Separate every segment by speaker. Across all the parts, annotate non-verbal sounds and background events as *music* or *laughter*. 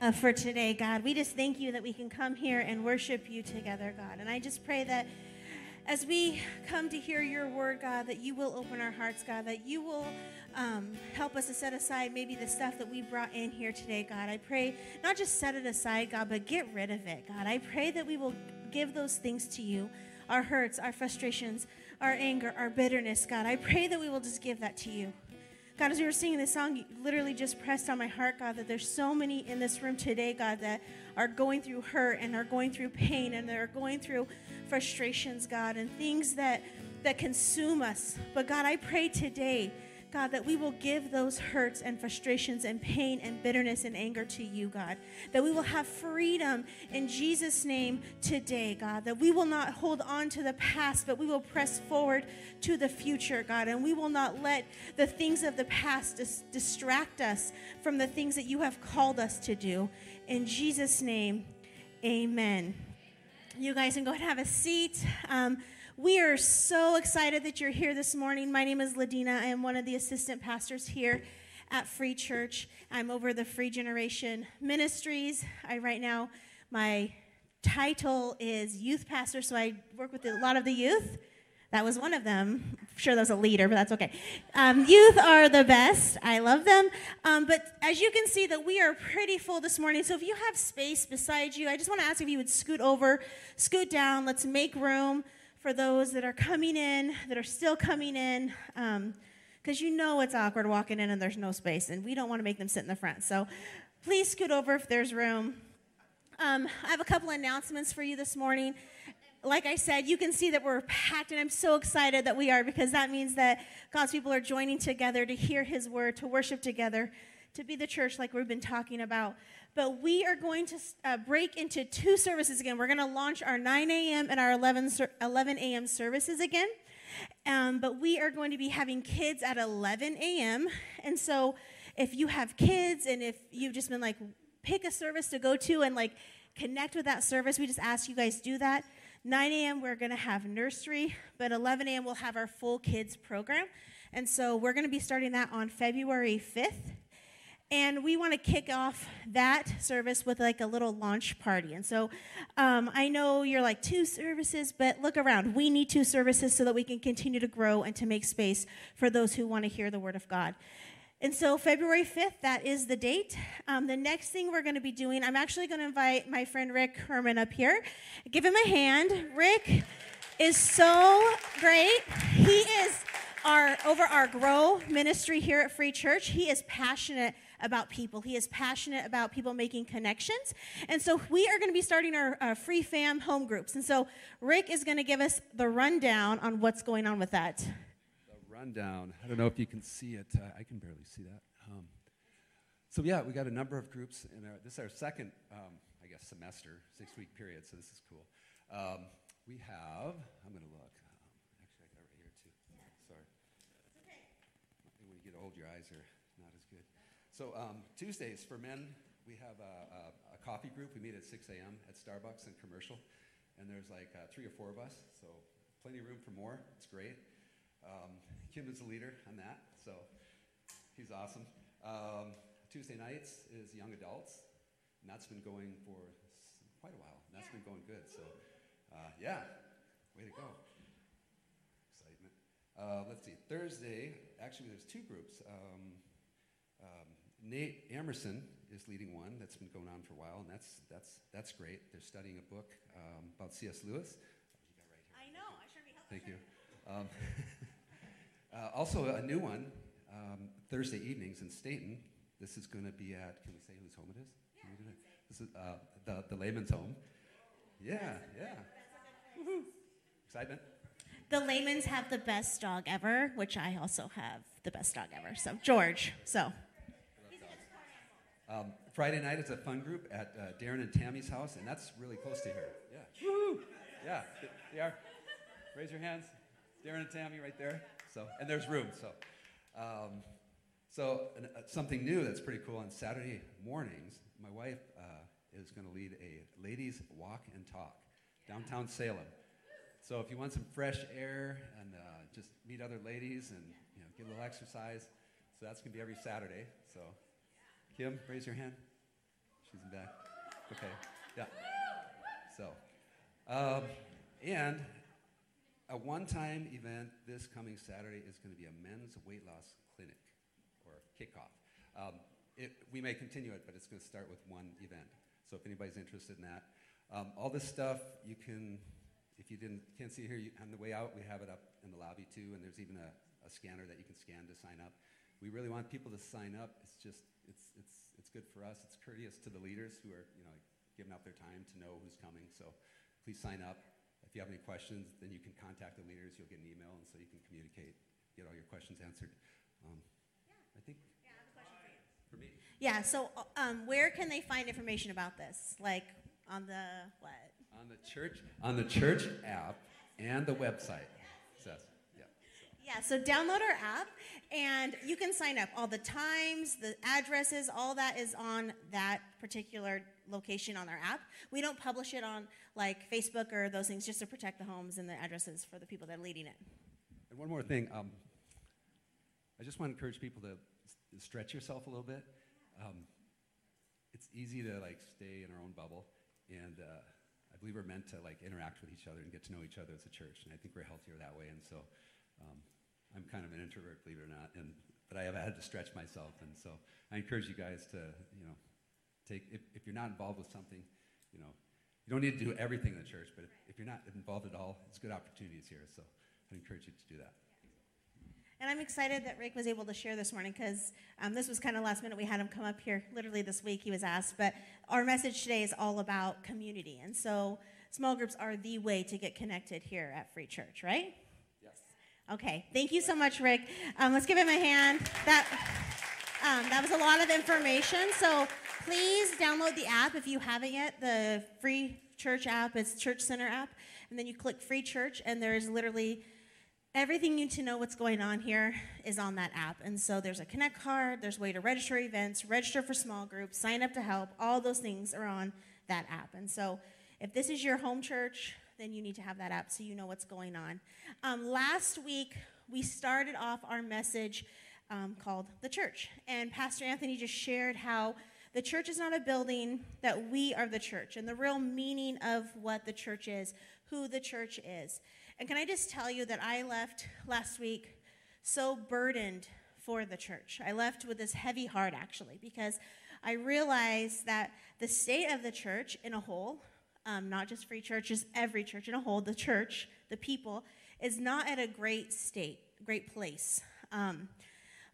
Speaker 1: uh, for today, God. We just thank you that we can come here and worship you together, God. And I just pray that as we come to hear your word, God, that you will open our hearts, God, that you will um, help us to set aside maybe the stuff that we brought in here today, God. I pray not just set it aside, God, but get rid of it, God. I pray that we will give those things to you our hurts, our frustrations, our anger, our bitterness, God. I pray that we will just give that to you. God, as we were singing this song, you literally just pressed on my heart, God, that there's so many in this room today, God, that are going through hurt and are going through pain and they're going through frustrations, God, and things that that consume us. But God, I pray today God, that we will give those hurts and frustrations and pain and bitterness and anger to you, God. That we will have freedom in Jesus' name today, God. That we will not hold on to the past, but we will press forward to the future, God. And we will not let the things of the past dis- distract us from the things that you have called us to do. In Jesus' name, amen. You guys can go ahead and have a seat. Um, we are so excited that you're here this morning. My name is Ladina. I am one of the assistant pastors here at Free Church. I'm over the Free Generation Ministries. I right now my title is youth pastor, so I work with a lot of the youth. That was one of them. I'm sure that was a leader, but that's okay. Um, youth are the best. I love them. Um, but as you can see, that we are pretty full this morning. So if you have space beside you, I just want to ask if you would scoot over, scoot down. Let's make room for those that are coming in, that are still coming in, because um, you know it's awkward walking in and there's no space, and we don't want to make them sit in the front. So please scoot over if there's room. Um, I have a couple announcements for you this morning. Like I said, you can see that we're packed, and I'm so excited that we are because that means that God's people are joining together to hear His word, to worship together, to be the church like we've been talking about. But we are going to uh, break into two services again. We're going to launch our 9 a.m. and our 11, 11 a.m. services again. Um, but we are going to be having kids at 11 a.m. And so if you have kids and if you've just been like, pick a service to go to and like connect with that service, we just ask you guys do that. 9 a.m. we're going to have nursery, but 11 a.m. we'll have our full kids program. And so we're going to be starting that on February 5th. And we want to kick off that service with like a little launch party. And so um, I know you're like two services, but look around. We need two services so that we can continue to grow and to make space for those who want to hear the word of God. And so, February 5th, that is the date. Um, the next thing we're going to be doing, I'm actually going to invite my friend Rick Herman up here. Give him a hand. Rick is so great. He is our over our grow ministry here at Free Church. He is passionate about people. He is passionate about people making connections. And so we are going to be starting our, free fam home groups. And so Rick is going to give us the rundown on what's going on with that.
Speaker 2: The rundown. I don't know if you can see it. Uh, I can barely see that. Um, so yeah, we got a number of groups, and this is our second, um, I guess, semester, six-week period. So this is cool. Um, we have. I'm going to look. Um, actually, I got it right here too. Sorry. Okay. When you get to hold your eyes here. So um, Tuesdays for men, we have a, a, a, coffee group. We meet at 6 a.m. at Starbucks and Commercial, and there's like uh, three or four of us, so plenty of room for more. It's great. Um, Kim is the leader on that, so he's awesome. Um, Tuesday nights is young adults, and that's been going for quite a while. And that's been going good. So, uh, yeah, way to go. Excitement. Uh, let's see. Thursday, actually, there's two groups. Um, um, Nate Emerson is leading one that's been going on for a while, and that's, that's, that's great. They're studying a book um, about C.S. Lewis.
Speaker 1: Right I know. I sure be helpful.
Speaker 2: Thank you. Um, *laughs* uh, also, a new one um, Thursday evenings in Stayton. This is going to be at, can we say whose home it is?
Speaker 1: Yeah,
Speaker 2: we This is uh, the, the Layman's home. Yeah, yeah. Excitement?
Speaker 1: The Laymans have the best dog ever, which I also have the best dog ever. So, George. So,
Speaker 2: um, Friday night is a fun group at uh, Darren and Tammy's house, and that's really close to here. Yeah. Woo! Yeah, they are. Raise your hands. Darren and Tammy right there. So, and there's room. So, um, so uh, something new that's pretty cool on Saturday mornings. My wife uh, is going to lead a ladies walk and talk downtown Salem. So if you want some fresh air and uh, just meet other ladies and you know, get a little exercise, so that's going to be every Saturday. So Kim, raise your hand. She's in back. Okay. Yeah. So, um, and a one-time event this coming Saturday is going to be a men's weight loss clinic or kickoff. Um, it, we may continue it, but it's going to start with one event. So if anybody's interested in that, um, all this stuff you can, if you didn't can't see here you, on the way out, we have it up in the lobby too, and there's even a, a scanner that you can scan to sign up. We really want people to sign up. It's just it's it's it's good for us. It's courteous to the leaders who are you know giving up their time to know who's coming. So please sign up. If you have any questions, then you can contact the leaders. You'll get an email, and so you can communicate, get all your questions answered. Um, I think.
Speaker 1: Yeah, I have a question for you.
Speaker 2: For me.
Speaker 1: Yeah, so um, where can they find information about this? Like on the what?
Speaker 2: On the church, on the church app and the website. Yeah,
Speaker 1: so download our app and you can sign up. All the times, the addresses, all that is on that particular location on our app. We don't publish it on like Facebook or those things just to protect the homes and the addresses for the people that are leading it.
Speaker 2: And one more thing, um, I just want to encourage people to s- stretch yourself a little bit. Um, it's easy to like stay in our own bubble, and uh, I believe we're meant to like interact with each other and get to know each other as a church. And I think we're healthier that way. And so, um, I'm kind of an introvert, believe it or not, and but I have had to stretch myself. And so, I encourage you guys to you know take if, if you're not involved with something, you know, you don't need to do everything in the church, but if, if you're not involved at all, it's good opportunities here. So, I encourage you to do that.
Speaker 1: And I'm excited that Rick was able to share this morning because um, this was kind of last minute. We had him come up here literally this week, he was asked. But our message today is all about community. And so small groups are the way to get connected here at Free Church, right? Okay, thank you so much, Rick. Um, let's give him a hand. That, um, that was a lot of information. So please download the app if you haven't yet, the free church app. It's Church Center app. And then you click Free Church, and there's literally everything you need to know what's going on here is on that app. And so there's a connect card, there's a way to register events, register for small groups, sign up to help. All those things are on that app. And so if this is your home church, then you need to have that app so you know what's going on. Um, last week, we started off our message um, called The Church. And Pastor Anthony just shared how the church is not a building, that we are the church, and the real meaning of what the church is, who the church is. And can I just tell you that I left last week so burdened for the church? I left with this heavy heart, actually, because I realized that the state of the church in a whole, um, not just free churches, every church in a whole, the church, the people, is not at a great state, great place. Um,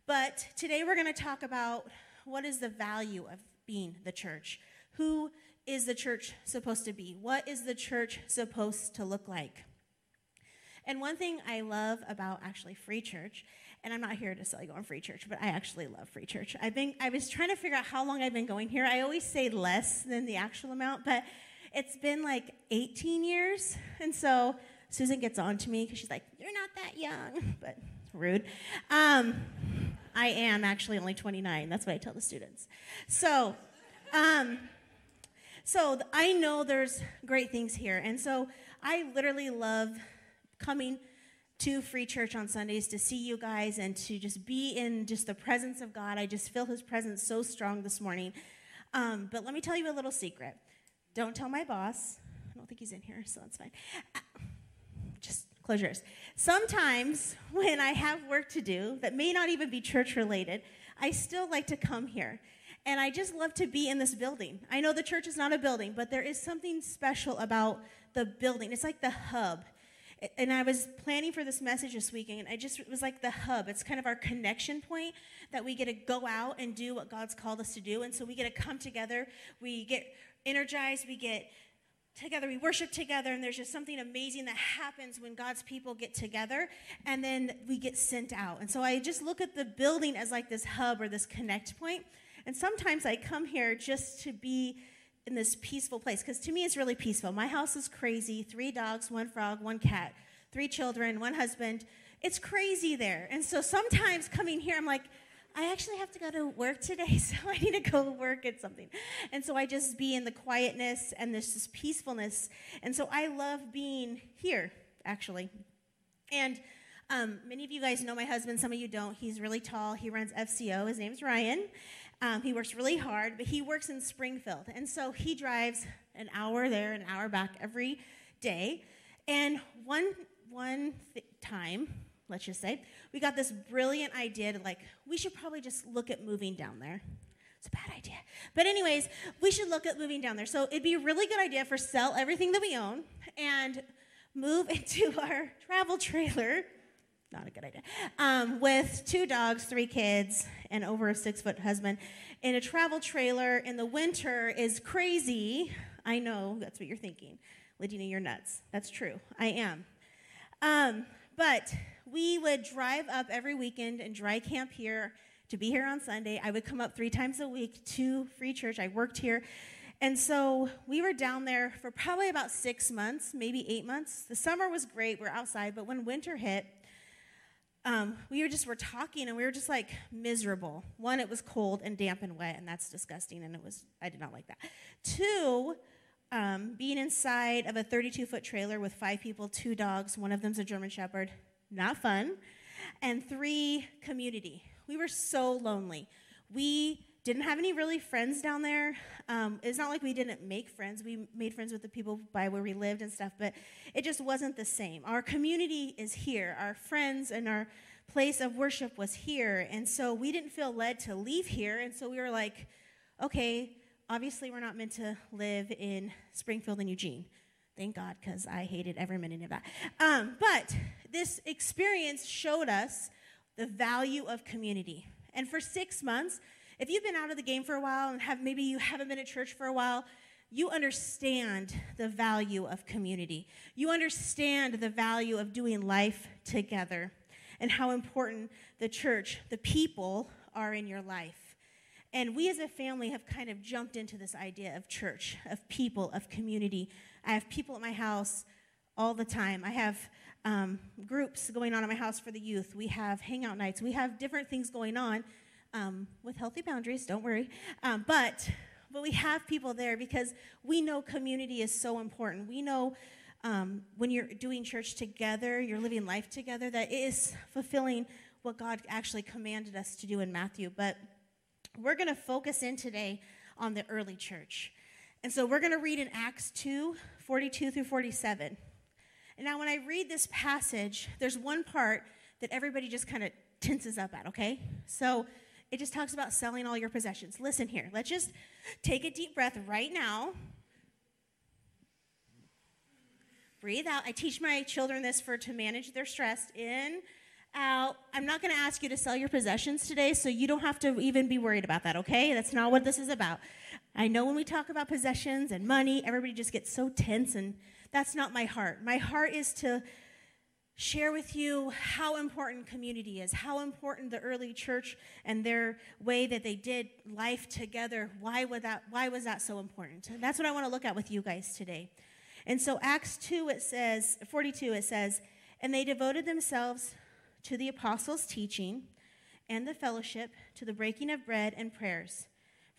Speaker 1: but today we're going to talk about what is the value of being the church. Who is the church supposed to be? What is the church supposed to look like? And one thing I love about actually Free Church, and I'm not here to sell you on Free Church, but I actually love Free Church. I've been, I was trying to figure out how long I've been going here. I always say less than the actual amount, but it's been like 18 years. And so Susan gets on to me because she's like, You're not that young, *laughs* but rude. Um, I am actually only 29. That's what I tell the students. So, um, so I know there's great things here. And so I literally love coming to Free Church on Sundays to see you guys and to just be in just the presence of God. I just feel His presence so strong this morning. Um, but let me tell you a little secret. Don't tell my boss. I don't think he's in here, so that's fine. Just close your ears. Sometimes when I have work to do that may not even be church related, I still like to come here. And I just love to be in this building. I know the church is not a building, but there is something special about the building. It's like the hub and I was planning for this message this weekend, and I just it was like the hub. It's kind of our connection point that we get to go out and do what God's called us to do, and so we get to come together. We get energized. We get together. We worship together, and there's just something amazing that happens when God's people get together, and then we get sent out. And so I just look at the building as like this hub or this connect point. And sometimes I come here just to be in this peaceful place because to me it's really peaceful. My house is crazy three dogs, one frog, one cat, three children, one husband. It's crazy there. And so sometimes coming here, I'm like, I actually have to go to work today, *laughs* so I need to go work at something. And so I just be in the quietness and this, this peacefulness. And so I love being here, actually. And um, many of you guys know my husband, some of you don't. He's really tall. He runs FCO. His name's Ryan. Um, he works really hard, but he works in Springfield. And so he drives an hour there, an hour back every day. And one, one th- time, let's just say, we got this brilliant idea to like, we should probably just look at moving down there. It's a bad idea. But, anyways, we should look at moving down there. So, it'd be a really good idea for sell everything that we own and move *laughs* into our travel trailer. Not a good idea. Um, with two dogs, three kids, and over a six foot husband in a travel trailer in the winter is crazy. I know that's what you're thinking. Ladina, you're nuts. That's true. I am. Um, but we would drive up every weekend and dry camp here to be here on Sunday. I would come up three times a week to Free Church. I worked here. And so we were down there for probably about six months, maybe eight months. The summer was great, we're outside, but when winter hit, um, we were just were talking and we were just like miserable. One, it was cold and damp and wet, and that's disgusting, and it was I did not like that. Two, um, being inside of a 32 foot trailer with five people, two dogs, one of them's a German Shepherd, not fun. And three, community. We were so lonely. We didn't have any really friends down there. Um, it's not like we didn't make friends. We made friends with the people by where we lived and stuff, but it just wasn't the same. Our community is here. Our friends and our place of worship was here. And so we didn't feel led to leave here. And so we were like, okay, obviously we're not meant to live in Springfield and Eugene. Thank God, because I hated every minute of that. Um, but this experience showed us the value of community. And for six months, if you've been out of the game for a while and have maybe you haven't been at church for a while, you understand the value of community. You understand the value of doing life together and how important the church, the people are in your life. And we as a family have kind of jumped into this idea of church, of people, of community. I have people at my house all the time. I have um, groups going on at my house for the youth. We have hangout nights. We have different things going on um, with healthy boundaries, don't worry. Um, but, but we have people there because we know community is so important. We know um, when you're doing church together, you're living life together, that is fulfilling what God actually commanded us to do in Matthew. But we're going to focus in today on the early church. And so we're going to read in Acts 2 42 through 47. And now, when I read this passage, there's one part that everybody just kind of tenses up at, okay? So it just talks about selling all your possessions. Listen here, let's just take a deep breath right now. Breathe out. I teach my children this for to manage their stress. In, out. I'm not going to ask you to sell your possessions today, so you don't have to even be worried about that, okay? That's not what this is about. I know when we talk about possessions and money, everybody just gets so tense, and that's not my heart. My heart is to share with you how important community is, how important the early church and their way that they did life together. Why, would that, why was that so important? And that's what I want to look at with you guys today. And so, Acts 2, it says, 42, it says, and they devoted themselves to the apostles' teaching and the fellowship, to the breaking of bread and prayers.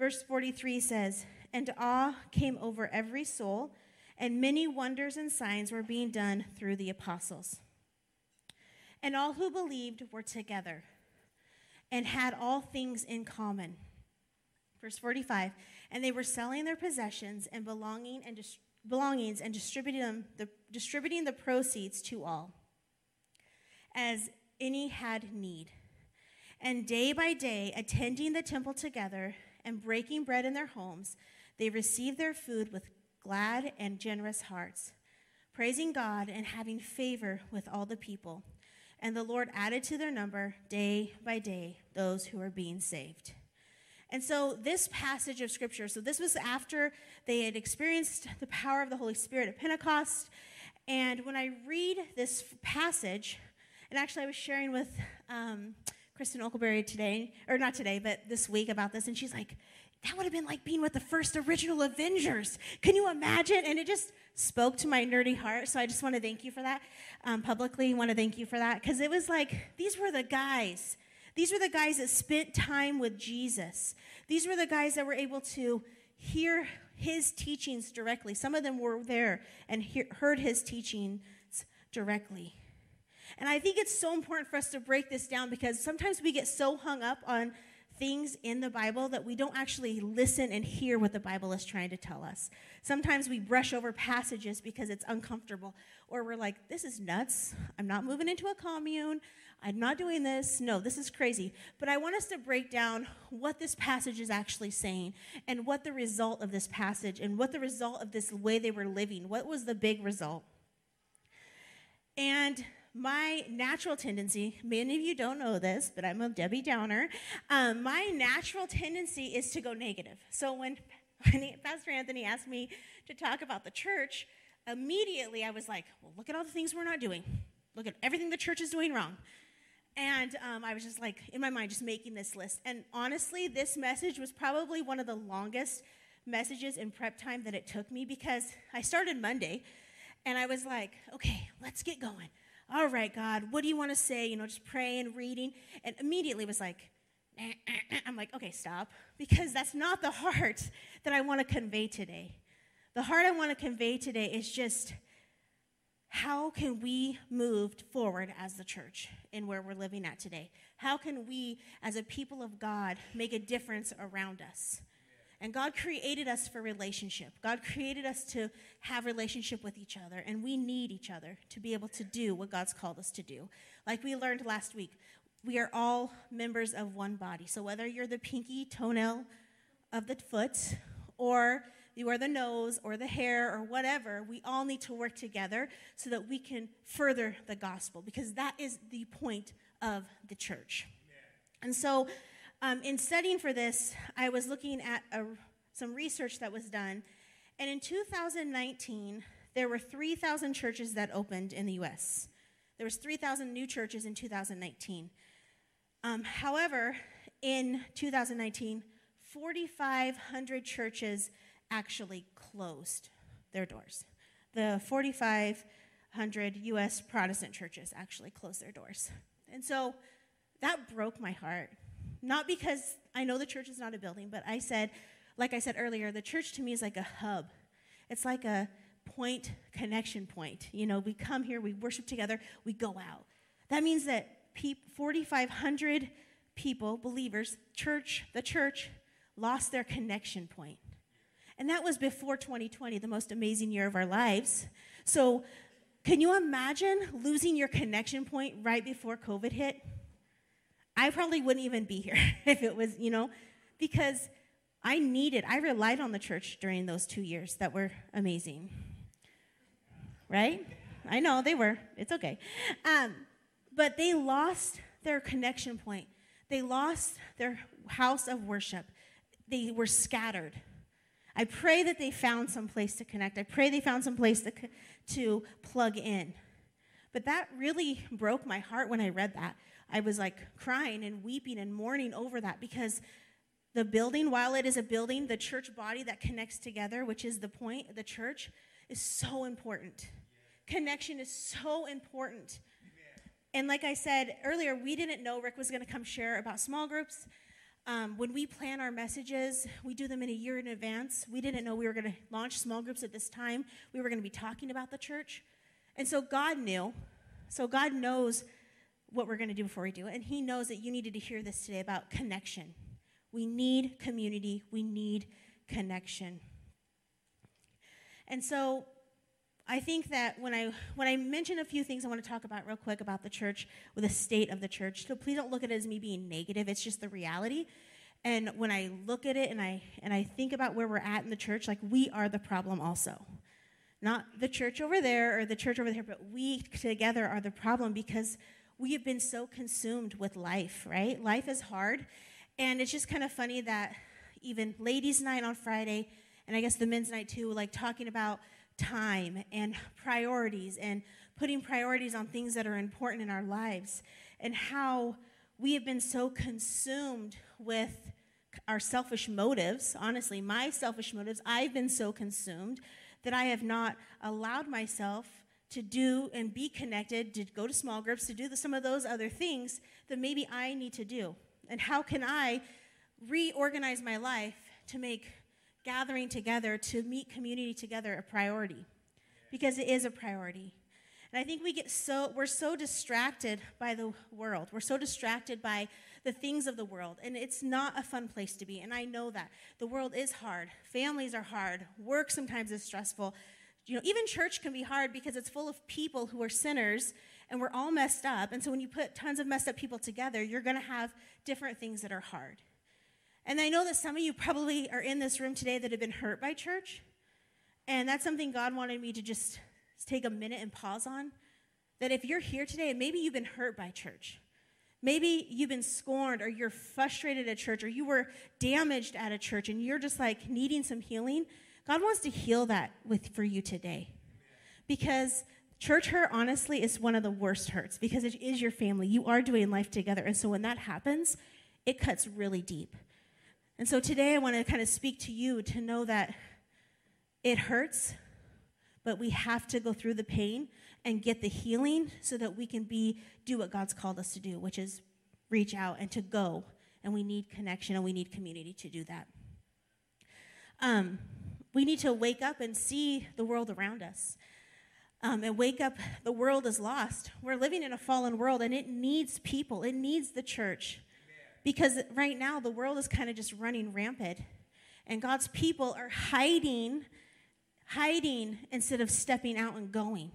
Speaker 1: Verse 43 says, And awe came over every soul, and many wonders and signs were being done through the apostles. And all who believed were together and had all things in common. Verse 45 And they were selling their possessions and belonging and dis- belongings and distributing, them, the, distributing the proceeds to all. As any had need. And day by day, attending the temple together and breaking bread in their homes, they received their food with glad and generous hearts, praising God and having favor with all the people. And the Lord added to their number day by day those who are being saved. And so, this passage of scripture, so this was after they had experienced the power of the Holy Spirit at Pentecost. And when I read this passage, and actually, I was sharing with um, Kristen Oakleberry today, or not today, but this week about this, and she's like, that would have been like being with the first original Avengers. Can you imagine? And it just spoke to my nerdy heart. So I just want to thank you for that um, publicly. Want to thank you for that because it was like these were the guys. These were the guys that spent time with Jesus. These were the guys that were able to hear his teachings directly. Some of them were there and hear, heard his teachings directly. And I think it's so important for us to break this down because sometimes we get so hung up on things in the Bible that we don't actually listen and hear what the Bible is trying to tell us. Sometimes we brush over passages because it's uncomfortable, or we're like, this is nuts. I'm not moving into a commune. I'm not doing this. No, this is crazy. But I want us to break down what this passage is actually saying and what the result of this passage and what the result of this way they were living. What was the big result? And my natural tendency, many of you don't know this, but I'm a Debbie Downer. Um, my natural tendency is to go negative. So when, when Pastor Anthony asked me to talk about the church, immediately I was like, well, look at all the things we're not doing. Look at everything the church is doing wrong. And um, I was just like, in my mind, just making this list. And honestly, this message was probably one of the longest messages in prep time that it took me because I started Monday and I was like, okay, let's get going. All right, God, what do you want to say? You know, just praying, reading. And immediately was like, *clears throat* I'm like, okay, stop. Because that's not the heart that I want to convey today. The heart I want to convey today is just how can we move forward as the church in where we're living at today? How can we, as a people of God, make a difference around us? And God created us for relationship. God created us to have relationship with each other, and we need each other to be able to do what God's called us to do. Like we learned last week, we are all members of one body. So whether you're the pinky toenail of the foot or you are the nose or the hair or whatever, we all need to work together so that we can further the gospel because that is the point of the church. And so, um, in studying for this, I was looking at a, some research that was done. And in 2019, there were 3,000 churches that opened in the U.S. There was 3,000 new churches in 2019. Um, however, in 2019, 4,500 churches actually closed their doors. The 4,500 U.S. Protestant churches actually closed their doors. And so that broke my heart. Not because I know the church is not a building, but I said, like I said earlier, the church to me is like a hub. It's like a point, connection point. You know, we come here, we worship together, we go out. That means that 4,500 people, believers, church, the church, lost their connection point. And that was before 2020, the most amazing year of our lives. So, can you imagine losing your connection point right before COVID hit? I probably wouldn't even be here *laughs* if it was, you know, because I needed, I relied on the church during those two years that were amazing. Right? I know they were. It's okay. Um, but they lost their connection point. They lost their house of worship. They were scattered. I pray that they found some place to connect. I pray they found some place to, to plug in. But that really broke my heart when I read that. I was like crying and weeping and mourning over that because the building, while it is a building, the church body that connects together, which is the point the church, is so important. Connection is so important. And like I said earlier, we didn't know Rick was going to come share about small groups. Um, when we plan our messages, we do them in a year in advance. We didn't know we were going to launch small groups at this time. We were going to be talking about the church. And so God knew. So God knows what we're going to do before we do it. And He knows that you needed to hear this today about connection. We need community, we need connection. And so I think that when I when I mention a few things I want to talk about real quick about the church or the state of the church. So please don't look at it as me being negative. It's just the reality. And when I look at it and I and I think about where we're at in the church, like we are the problem also. Not the church over there or the church over there, but we together are the problem because we have been so consumed with life, right? Life is hard. And it's just kind of funny that even ladies' night on Friday, and I guess the men's night too, like talking about time and priorities and putting priorities on things that are important in our lives and how we have been so consumed with our selfish motives honestly my selfish motives i've been so consumed that i have not allowed myself to do and be connected to go to small groups to do the, some of those other things that maybe i need to do and how can i reorganize my life to make gathering together to meet community together a priority because it is a priority. And I think we get so we're so distracted by the world. We're so distracted by the things of the world. And it's not a fun place to be. And I know that. The world is hard. Families are hard. Work sometimes is stressful. You know, even church can be hard because it's full of people who are sinners and we're all messed up. And so when you put tons of messed up people together, you're going to have different things that are hard. And I know that some of you probably are in this room today that have been hurt by church. And that's something God wanted me to just take a minute and pause on. That if you're here today and maybe you've been hurt by church, maybe you've been scorned or you're frustrated at church or you were damaged at a church and you're just like needing some healing, God wants to heal that with, for you today. Because church hurt, honestly, is one of the worst hurts because it is your family. You are doing life together. And so when that happens, it cuts really deep. And so today I want to kind of speak to you to know that it hurts, but we have to go through the pain and get the healing so that we can be do what God's called us to do, which is reach out and to go. And we need connection and we need community to do that. Um, we need to wake up and see the world around us. Um, and wake up, the world is lost. We're living in a fallen world and it needs people, it needs the church. Because right now, the world is kind of just running rampant. And God's people are hiding, hiding instead of stepping out and going.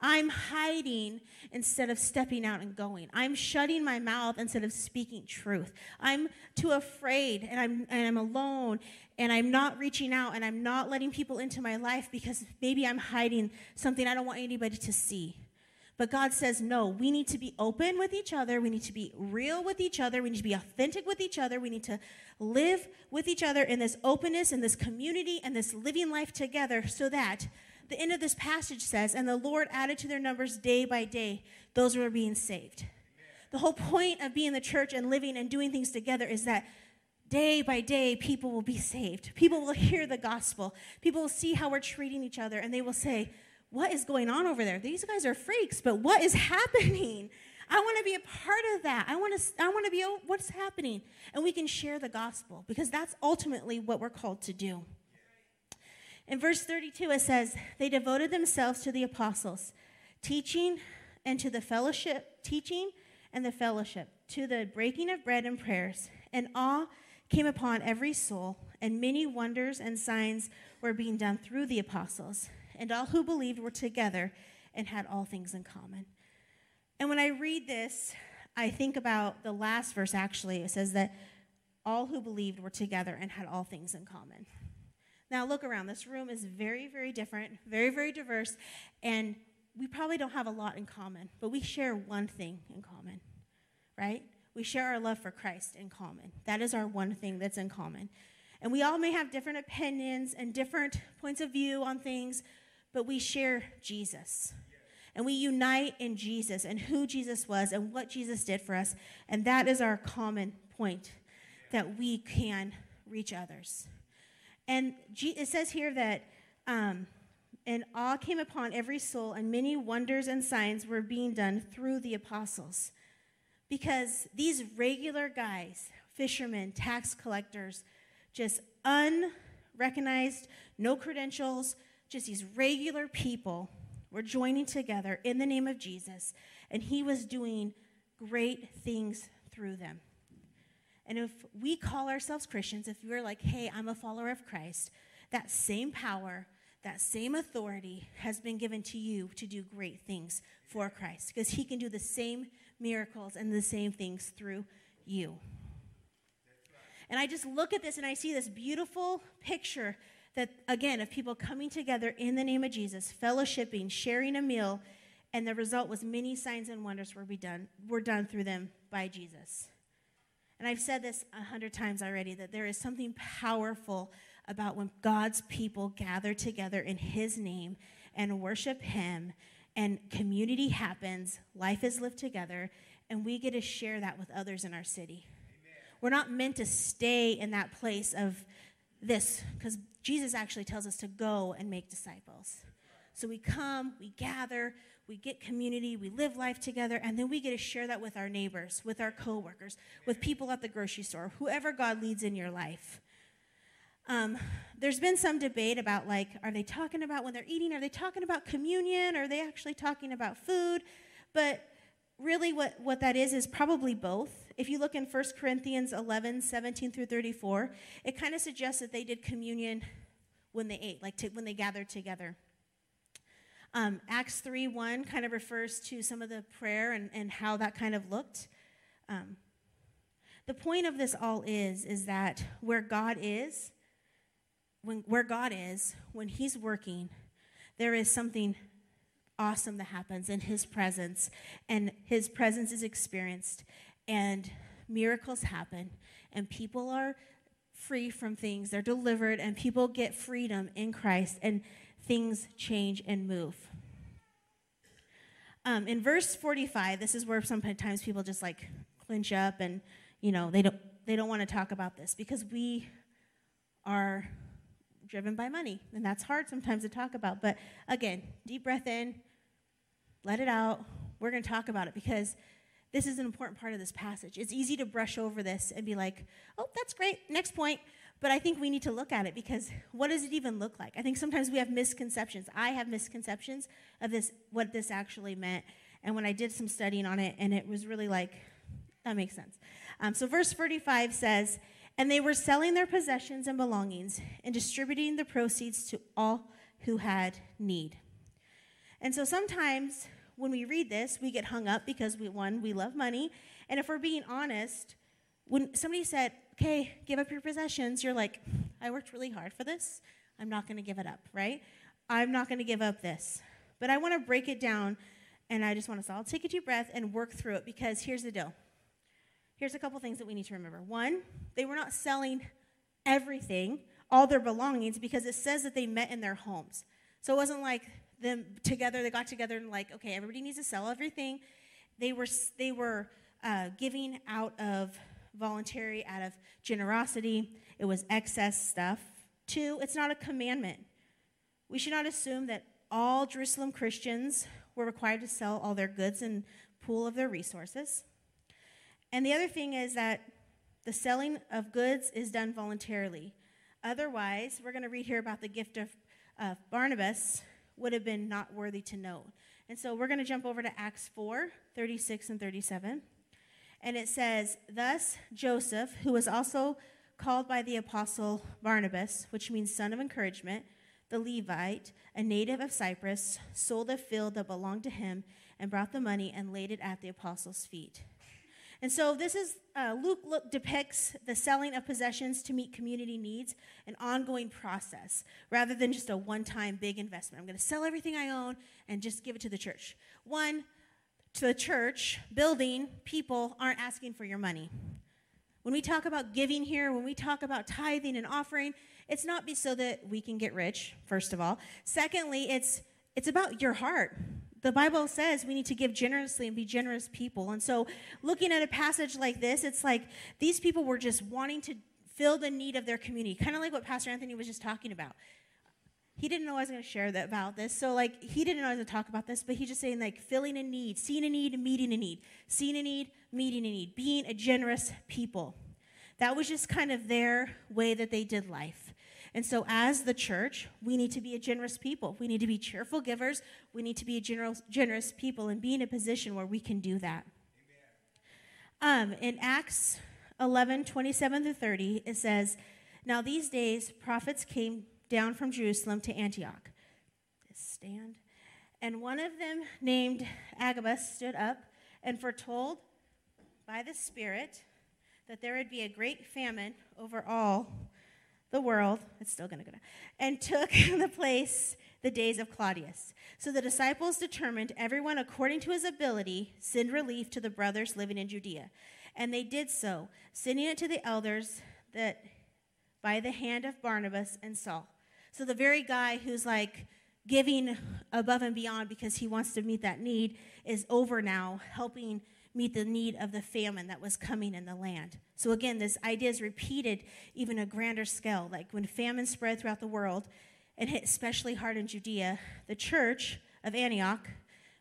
Speaker 1: I'm hiding instead of stepping out and going. I'm shutting my mouth instead of speaking truth. I'm too afraid and I'm, and I'm alone and I'm not reaching out and I'm not letting people into my life because maybe I'm hiding something I don't want anybody to see. But God says, no, we need to be open with each other. We need to be real with each other. We need to be authentic with each other. We need to live with each other in this openness and this community and this living life together so that the end of this passage says, and the Lord added to their numbers day by day those who are being saved. The whole point of being the church and living and doing things together is that day by day people will be saved. People will hear the gospel. People will see how we're treating each other and they will say, what is going on over there? These guys are freaks, but what is *laughs* happening? I want to be a part of that. I want to I want to be what's happening and we can share the gospel because that's ultimately what we're called to do. In verse 32 it says, "They devoted themselves to the apostles, teaching and to the fellowship, teaching and the fellowship, to the breaking of bread and prayers, and awe came upon every soul, and many wonders and signs were being done through the apostles." and all who believed were together and had all things in common. And when I read this, I think about the last verse actually. It says that all who believed were together and had all things in common. Now, look around. This room is very, very different, very, very diverse, and we probably don't have a lot in common, but we share one thing in common, right? We share our love for Christ in common. That is our one thing that's in common. And we all may have different opinions and different points of view on things, but we share Jesus. And we unite in Jesus and who Jesus was and what Jesus did for us. And that is our common point that we can reach others. And it says here that, um, and awe came upon every soul, and many wonders and signs were being done through the apostles. Because these regular guys, fishermen, tax collectors, just unrecognized, no credentials, just these regular people were joining together in the name of Jesus, and he was doing great things through them. And if we call ourselves Christians, if we're like, hey, I'm a follower of Christ, that same power, that same authority has been given to you to do great things for Christ because he can do the same miracles and the same things through you. And I just look at this and I see this beautiful picture that, again, of people coming together in the name of Jesus, fellowshipping, sharing a meal, and the result was many signs and wonders were, be done, were done through them by Jesus. And I've said this a hundred times already that there is something powerful about when God's people gather together in His name and worship Him, and community happens, life is lived together, and we get to share that with others in our city. Amen. We're not meant to stay in that place of this, because Jesus actually tells us to go and make disciples. So we come, we gather, we get community, we live life together, and then we get to share that with our neighbors, with our coworkers, with people at the grocery store, whoever God leads in your life. Um, there's been some debate about like, are they talking about when they're eating? Are they talking about communion? Are they actually talking about food? But really, what, what that is is probably both. if you look in 1 Corinthians 11, 17 through 34, it kind of suggests that they did communion when they ate, like to, when they gathered together. Um, Acts 3 1 kind of refers to some of the prayer and, and how that kind of looked. Um, the point of this all is, is that where God is, when, where God is, when He's working, there is something awesome that happens in His presence, and His presence is experienced, and miracles happen, and people are free from things. They're delivered, and people get freedom in Christ, and things change and move. Um, in verse 45, this is where sometimes people just like clinch up and, you know, they don't, they don't want to talk about this because we are driven by money. And that's hard sometimes to talk about. But again, deep breath in, let it out. We're going to talk about it because this is an important part of this passage. It's easy to brush over this and be like, oh, that's great. Next point. But I think we need to look at it because what does it even look like? I think sometimes we have misconceptions. I have misconceptions of this, what this actually meant. And when I did some studying on it, and it was really like, that makes sense. Um, so, verse 45 says, And they were selling their possessions and belongings and distributing the proceeds to all who had need. And so sometimes when we read this, we get hung up because we, one, we love money. And if we're being honest, when somebody said, okay, give up your possessions, you're like, I worked really hard for this. I'm not going to give it up, right? I'm not going to give up this. But I want to break it down, and I just want us all to take a deep breath and work through it because here's the deal. Here's a couple things that we need to remember. One, they were not selling everything, all their belongings, because it says that they met in their homes. So it wasn't like them together, they got together and like, okay, everybody needs to sell everything. They were, they were uh, giving out of voluntary, out of generosity. It was excess stuff. Two, it's not a commandment. We should not assume that all Jerusalem Christians were required to sell all their goods and pool of their resources. And the other thing is that the selling of goods is done voluntarily. Otherwise, we're going to read here about the gift of Barnabas would have been not worthy to know. And so we're going to jump over to Acts 4 36 and 37. And it says, Thus Joseph, who was also called by the apostle Barnabas, which means son of encouragement, the Levite, a native of Cyprus, sold a field that belonged to him and brought the money and laid it at the apostles' feet. And so this is uh, Luke look, depicts the selling of possessions to meet community needs, an ongoing process, rather than just a one-time big investment. I'm going to sell everything I own and just give it to the church. One, to the church, building, people aren't asking for your money. When we talk about giving here, when we talk about tithing and offering, it's not be so that we can get rich, first of all. Secondly, it's it's about your heart the Bible says we need to give generously and be generous people. And so, looking at a passage like this, it's like these people were just wanting to fill the need of their community, kind of like what Pastor Anthony was just talking about. He didn't know I was going to share that about this. So, like, he didn't know I was going to talk about this, but he's just saying, like, filling a need, seeing a need, meeting a need, seeing a need, meeting a need, being a generous people. That was just kind of their way that they did life. And so, as the church, we need to be a generous people. We need to be cheerful givers. We need to be a generous, generous people and be in a position where we can do that. Um, in Acts 11 27 to 30, it says, Now these days, prophets came down from Jerusalem to Antioch. Stand. And one of them, named Agabus, stood up and foretold by the Spirit that there would be a great famine over all the world, it's still going to go down, and took *laughs* the place the days of Claudius. So the disciples determined everyone according to his ability send relief to the brothers living in Judea. And they did so, sending it to the elders that by the hand of Barnabas and Saul. So the very guy who's like giving above and beyond because he wants to meet that need is over now helping meet the need of the famine that was coming in the land. So again, this idea is repeated even a grander scale. Like when famine spread throughout the world and hit especially hard in Judea, the church of Antioch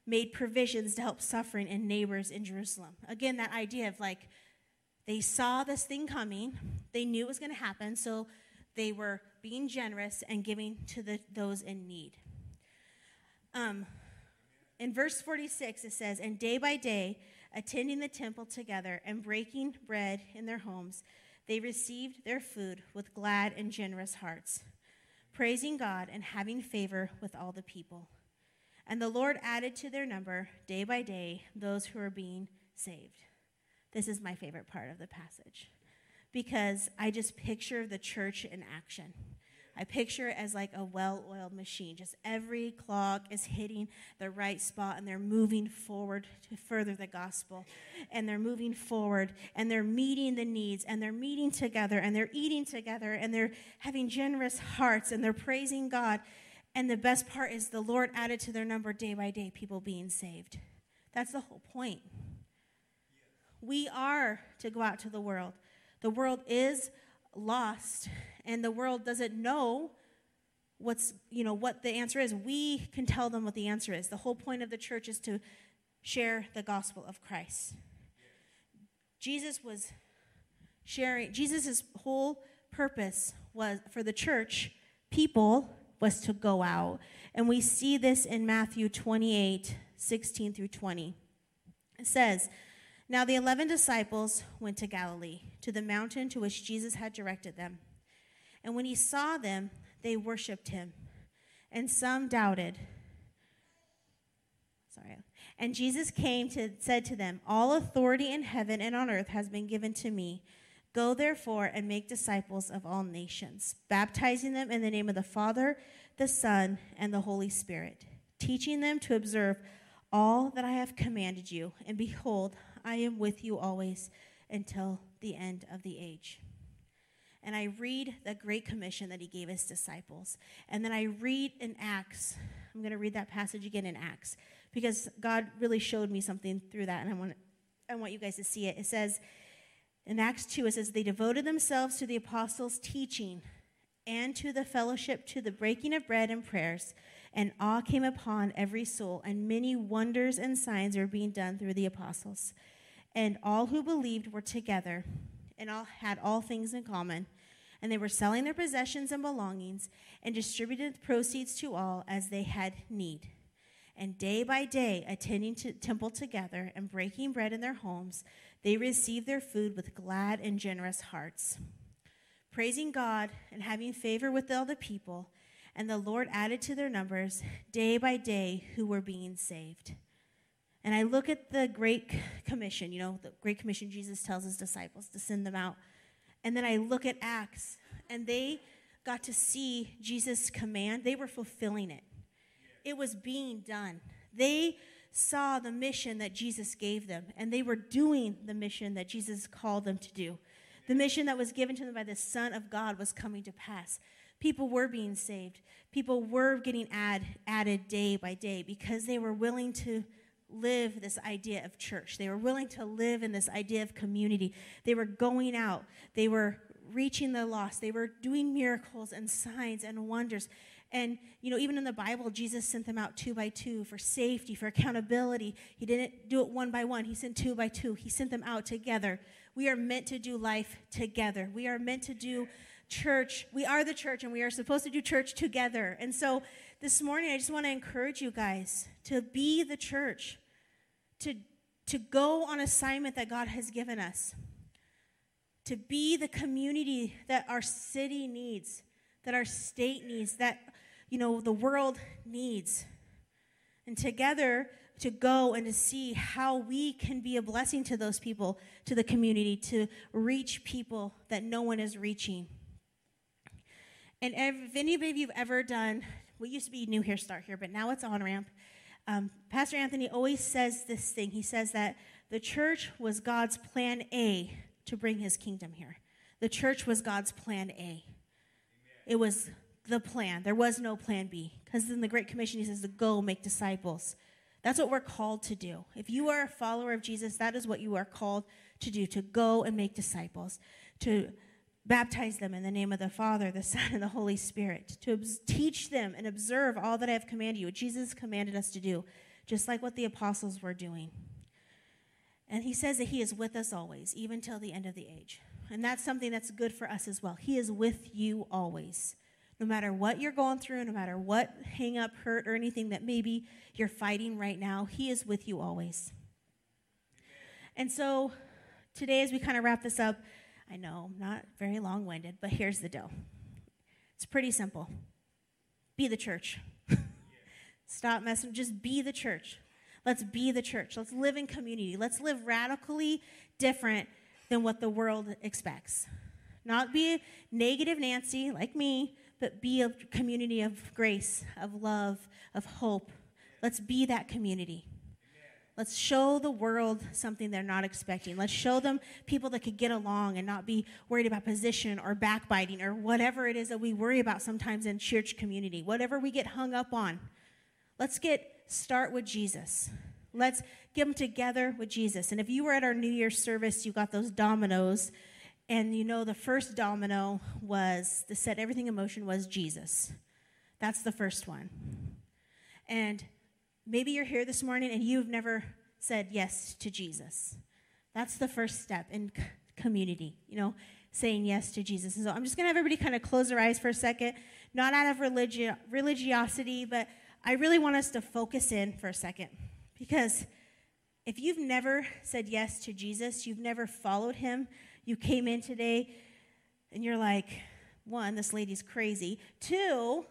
Speaker 1: made provisions to help suffering and neighbors in Jerusalem. Again, that idea of like they saw this thing coming, they knew it was going to happen, so they were being generous and giving to the, those in need. Um, in verse 46, it says, And day by day, attending the temple together and breaking bread in their homes, they received their food with glad and generous hearts, praising God and having favor with all the people. And the Lord added to their number day by day those who were being saved. This is my favorite part of the passage because I just picture the church in action. I picture it as like a well oiled machine. Just every clock is hitting the right spot and they're moving forward to further the gospel. And they're moving forward and they're meeting the needs and they're meeting together and they're eating together and they're having generous hearts and they're praising God. And the best part is the Lord added to their number day by day people being saved. That's the whole point. We are to go out to the world. The world is lost and the world doesn't know what's you know what the answer is. We can tell them what the answer is. The whole point of the church is to share the gospel of christ. Jesus was sharing jesus' whole purpose was for the church people was to go out. And we see this in matthew 28 16 through 20 it says now the eleven disciples went to Galilee, to the mountain to which Jesus had directed them. And when he saw them, they worshiped him, and some doubted. Sorry. And Jesus came to said to them, All authority in heaven and on earth has been given to me. Go therefore and make disciples of all nations, baptizing them in the name of the Father, the Son, and the Holy Spirit, teaching them to observe all that I have commanded you. And behold, I am with you always until the end of the age. And I read the Great Commission that he gave his disciples. And then I read in Acts. I'm going to read that passage again in Acts because God really showed me something through that. And I want, I want you guys to see it. It says in Acts 2, it says, They devoted themselves to the apostles' teaching and to the fellowship, to the breaking of bread and prayers. And awe came upon every soul, and many wonders and signs were being done through the apostles. And all who believed were together and all had all things in common. And they were selling their possessions and belongings and distributed the proceeds to all as they had need. And day by day, attending to temple together and breaking bread in their homes, they received their food with glad and generous hearts, praising God and having favor with all the people. And the Lord added to their numbers day by day who were being saved. And I look at the Great Commission, you know, the Great Commission Jesus tells his disciples to send them out. And then I look at Acts, and they got to see Jesus' command. They were fulfilling it, it was being done. They saw the mission that Jesus gave them, and they were doing the mission that Jesus called them to do. The mission that was given to them by the Son of God was coming to pass. People were being saved. People were getting add, added day by day because they were willing to live this idea of church. They were willing to live in this idea of community. They were going out, they were reaching the lost, they were doing miracles and signs and wonders. And, you know, even in the Bible, Jesus sent them out two by two for safety, for accountability. He didn't do it one by one, He sent two by two. He sent them out together. We are meant to do life together. We are meant to do church. We are the church, and we are supposed to do church together. And so, this morning, I just want to encourage you guys to be the church, to, to go on assignment that God has given us, to be the community that our city needs, that our state needs, that you know the world needs. And together to go and to see how we can be a blessing to those people, to the community, to reach people that no one is reaching. And if any of you have ever done we used to be New Here Start here, but now it's on ramp. Um, Pastor Anthony always says this thing. He says that the church was God's plan A to bring his kingdom here. The church was God's plan A. Amen. It was the plan. There was no plan B. Because in the Great Commission, he says to go make disciples. That's what we're called to do. If you are a follower of Jesus, that is what you are called to do to go and make disciples, to Baptize them in the name of the Father, the Son, and the Holy Spirit, to teach them and observe all that I have commanded you, Jesus commanded us to do, just like what the apostles were doing. And he says that he is with us always, even till the end of the age. And that's something that's good for us as well. He is with you always. No matter what you're going through, no matter what hang up, hurt, or anything that maybe you're fighting right now, he is with you always. And so today, as we kind of wrap this up, I know not very long winded, but here's the deal it's pretty simple be the church. *laughs* Stop messing, just be the church. Let's be the church. Let's live in community. Let's live radically different than what the world expects. Not be negative Nancy like me, but be a community of grace, of love, of hope. Let's be that community. Let's show the world something they're not expecting. Let's show them people that could get along and not be worried about position or backbiting or whatever it is that we worry about sometimes in church community, whatever we get hung up on. Let's get start with Jesus. Let's get them together with Jesus. And if you were at our New Year's service, you got those dominoes and you know, the first domino was to set everything in motion was Jesus. That's the first one. And maybe you're here this morning and you've never said yes to Jesus. That's the first step in c- community, you know, saying yes to Jesus. And so I'm just going to have everybody kind of close their eyes for a second, not out of religi- religiosity, but I really want us to focus in for a second because if you've never said yes to Jesus, you've never followed him, you came in today and you're like, one, this lady's crazy. Two,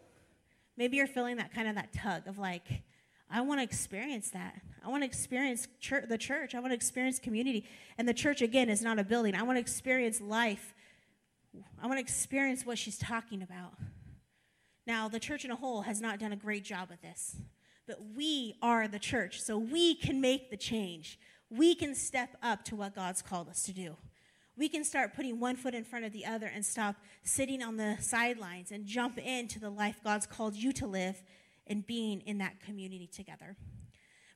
Speaker 1: maybe you're feeling that kind of that tug of like, I want to experience that. I want to experience church, the church. I want to experience community. And the church, again, is not a building. I want to experience life. I want to experience what she's talking about. Now, the church in a whole has not done a great job at this, but we are the church, so we can make the change. We can step up to what God's called us to do we can start putting one foot in front of the other and stop sitting on the sidelines and jump into the life God's called you to live and being in that community together.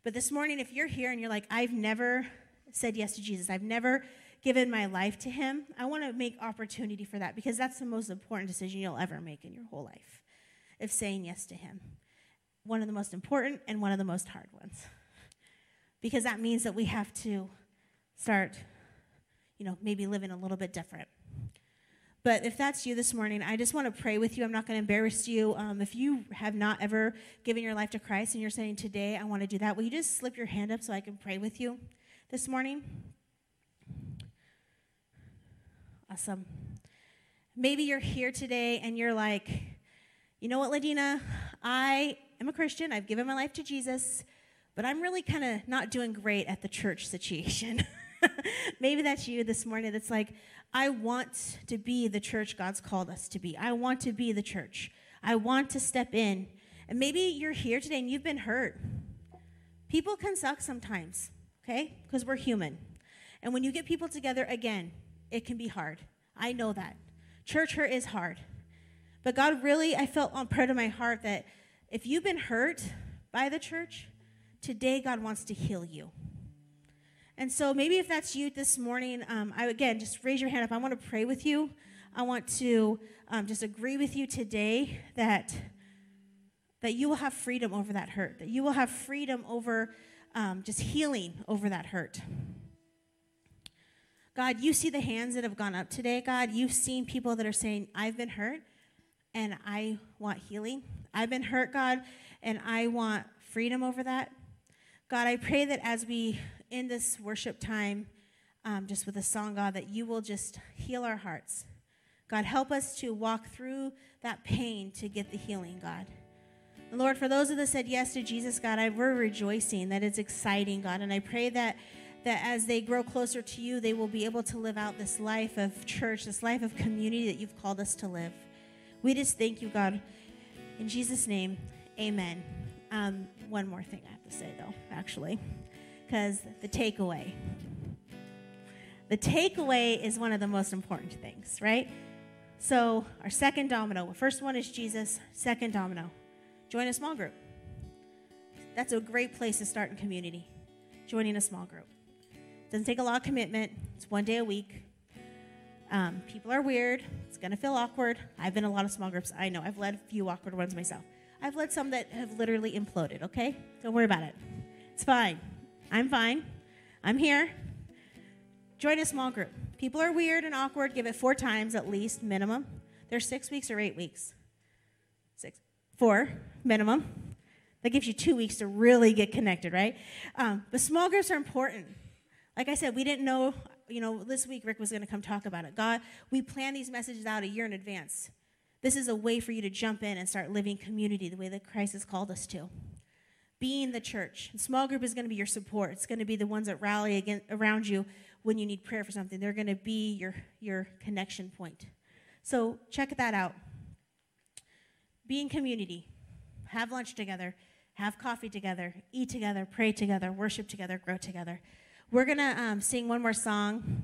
Speaker 1: But this morning, if you're here and you're like, I've never said yes to Jesus, I've never given my life to Him, I want to make opportunity for that because that's the most important decision you'll ever make in your whole life, of saying yes to Him. One of the most important and one of the most hard ones. Because that means that we have to start you know, maybe living a little bit different. But if that's you this morning, I just want to pray with you. I'm not going to embarrass you. Um, if you have not ever given your life to Christ and you're saying, Today I want to do that, will you just slip your hand up so I can pray with you this morning? Awesome. Maybe you're here today and you're like, You know what, Ladina? I am a Christian. I've given my life to Jesus, but I'm really kind of not doing great at the church situation. *laughs* *laughs* Maybe that's you this morning. That's like, I want to be the church God's called us to be. I want to be the church. I want to step in. And maybe you're here today and you've been hurt. People can suck sometimes, okay? Because we're human. And when you get people together again, it can be hard. I know that. Church hurt is hard. But God really, I felt on part of my heart that if you've been hurt by the church, today God wants to heal you. And so maybe if that's you this morning, um, I again just raise your hand up. I want to pray with you. I want to um, just agree with you today that that you will have freedom over that hurt. That you will have freedom over um, just healing over that hurt. God, you see the hands that have gone up today. God, you've seen people that are saying, "I've been hurt, and I want healing. I've been hurt, God, and I want freedom over that." God, I pray that as we in this worship time, um, just with a song, God, that you will just heal our hearts. God, help us to walk through that pain to get the healing, God. And Lord, for those of us that said yes to Jesus, God, I, we're rejoicing that it's exciting, God. And I pray that, that as they grow closer to you, they will be able to live out this life of church, this life of community that you've called us to live. We just thank you, God. In Jesus' name, amen. Um, one more thing I have to say, though, actually because the takeaway. The takeaway is one of the most important things, right? So, our second domino, first one is Jesus, second domino, join a small group. That's a great place to start in community, joining a small group. Doesn't take a lot of commitment, it's one day a week. Um, people are weird, it's gonna feel awkward. I've been in a lot of small groups, I know, I've led a few awkward ones myself. I've led some that have literally imploded, okay? Don't worry about it. It's fine. I'm fine. I'm here. Join a small group. People are weird and awkward. Give it four times at least, minimum. They're six weeks or eight weeks. Six. Four, minimum. That gives you two weeks to really get connected, right? Um, but small groups are important. Like I said, we didn't know, you know, this week Rick was going to come talk about it. God, we plan these messages out a year in advance. This is a way for you to jump in and start living community the way that Christ has called us to. Being the church. small group is going to be your support. It's going to be the ones that rally around you when you need prayer for something. They're going to be your, your connection point. So check that out. Be in community. Have lunch together. Have coffee together. Eat together. Pray together. Worship together. Grow together. We're going to um, sing one more song.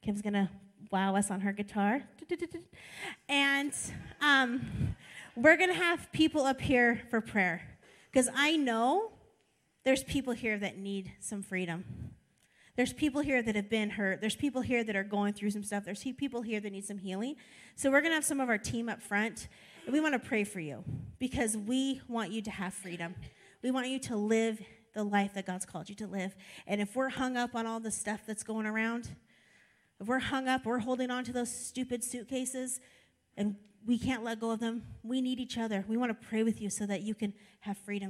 Speaker 1: Kim's going to wow us on her guitar. And um, we're going to have people up here for prayer. Because I know there's people here that need some freedom. There's people here that have been hurt. There's people here that are going through some stuff. There's people here that need some healing. So we're going to have some of our team up front, and we want to pray for you because we want you to have freedom. We want you to live the life that God's called you to live. And if we're hung up on all the stuff that's going around, if we're hung up, we're holding on to those stupid suitcases, and we can't let go of them, we need each other. We want to pray with you so that you can have freedom.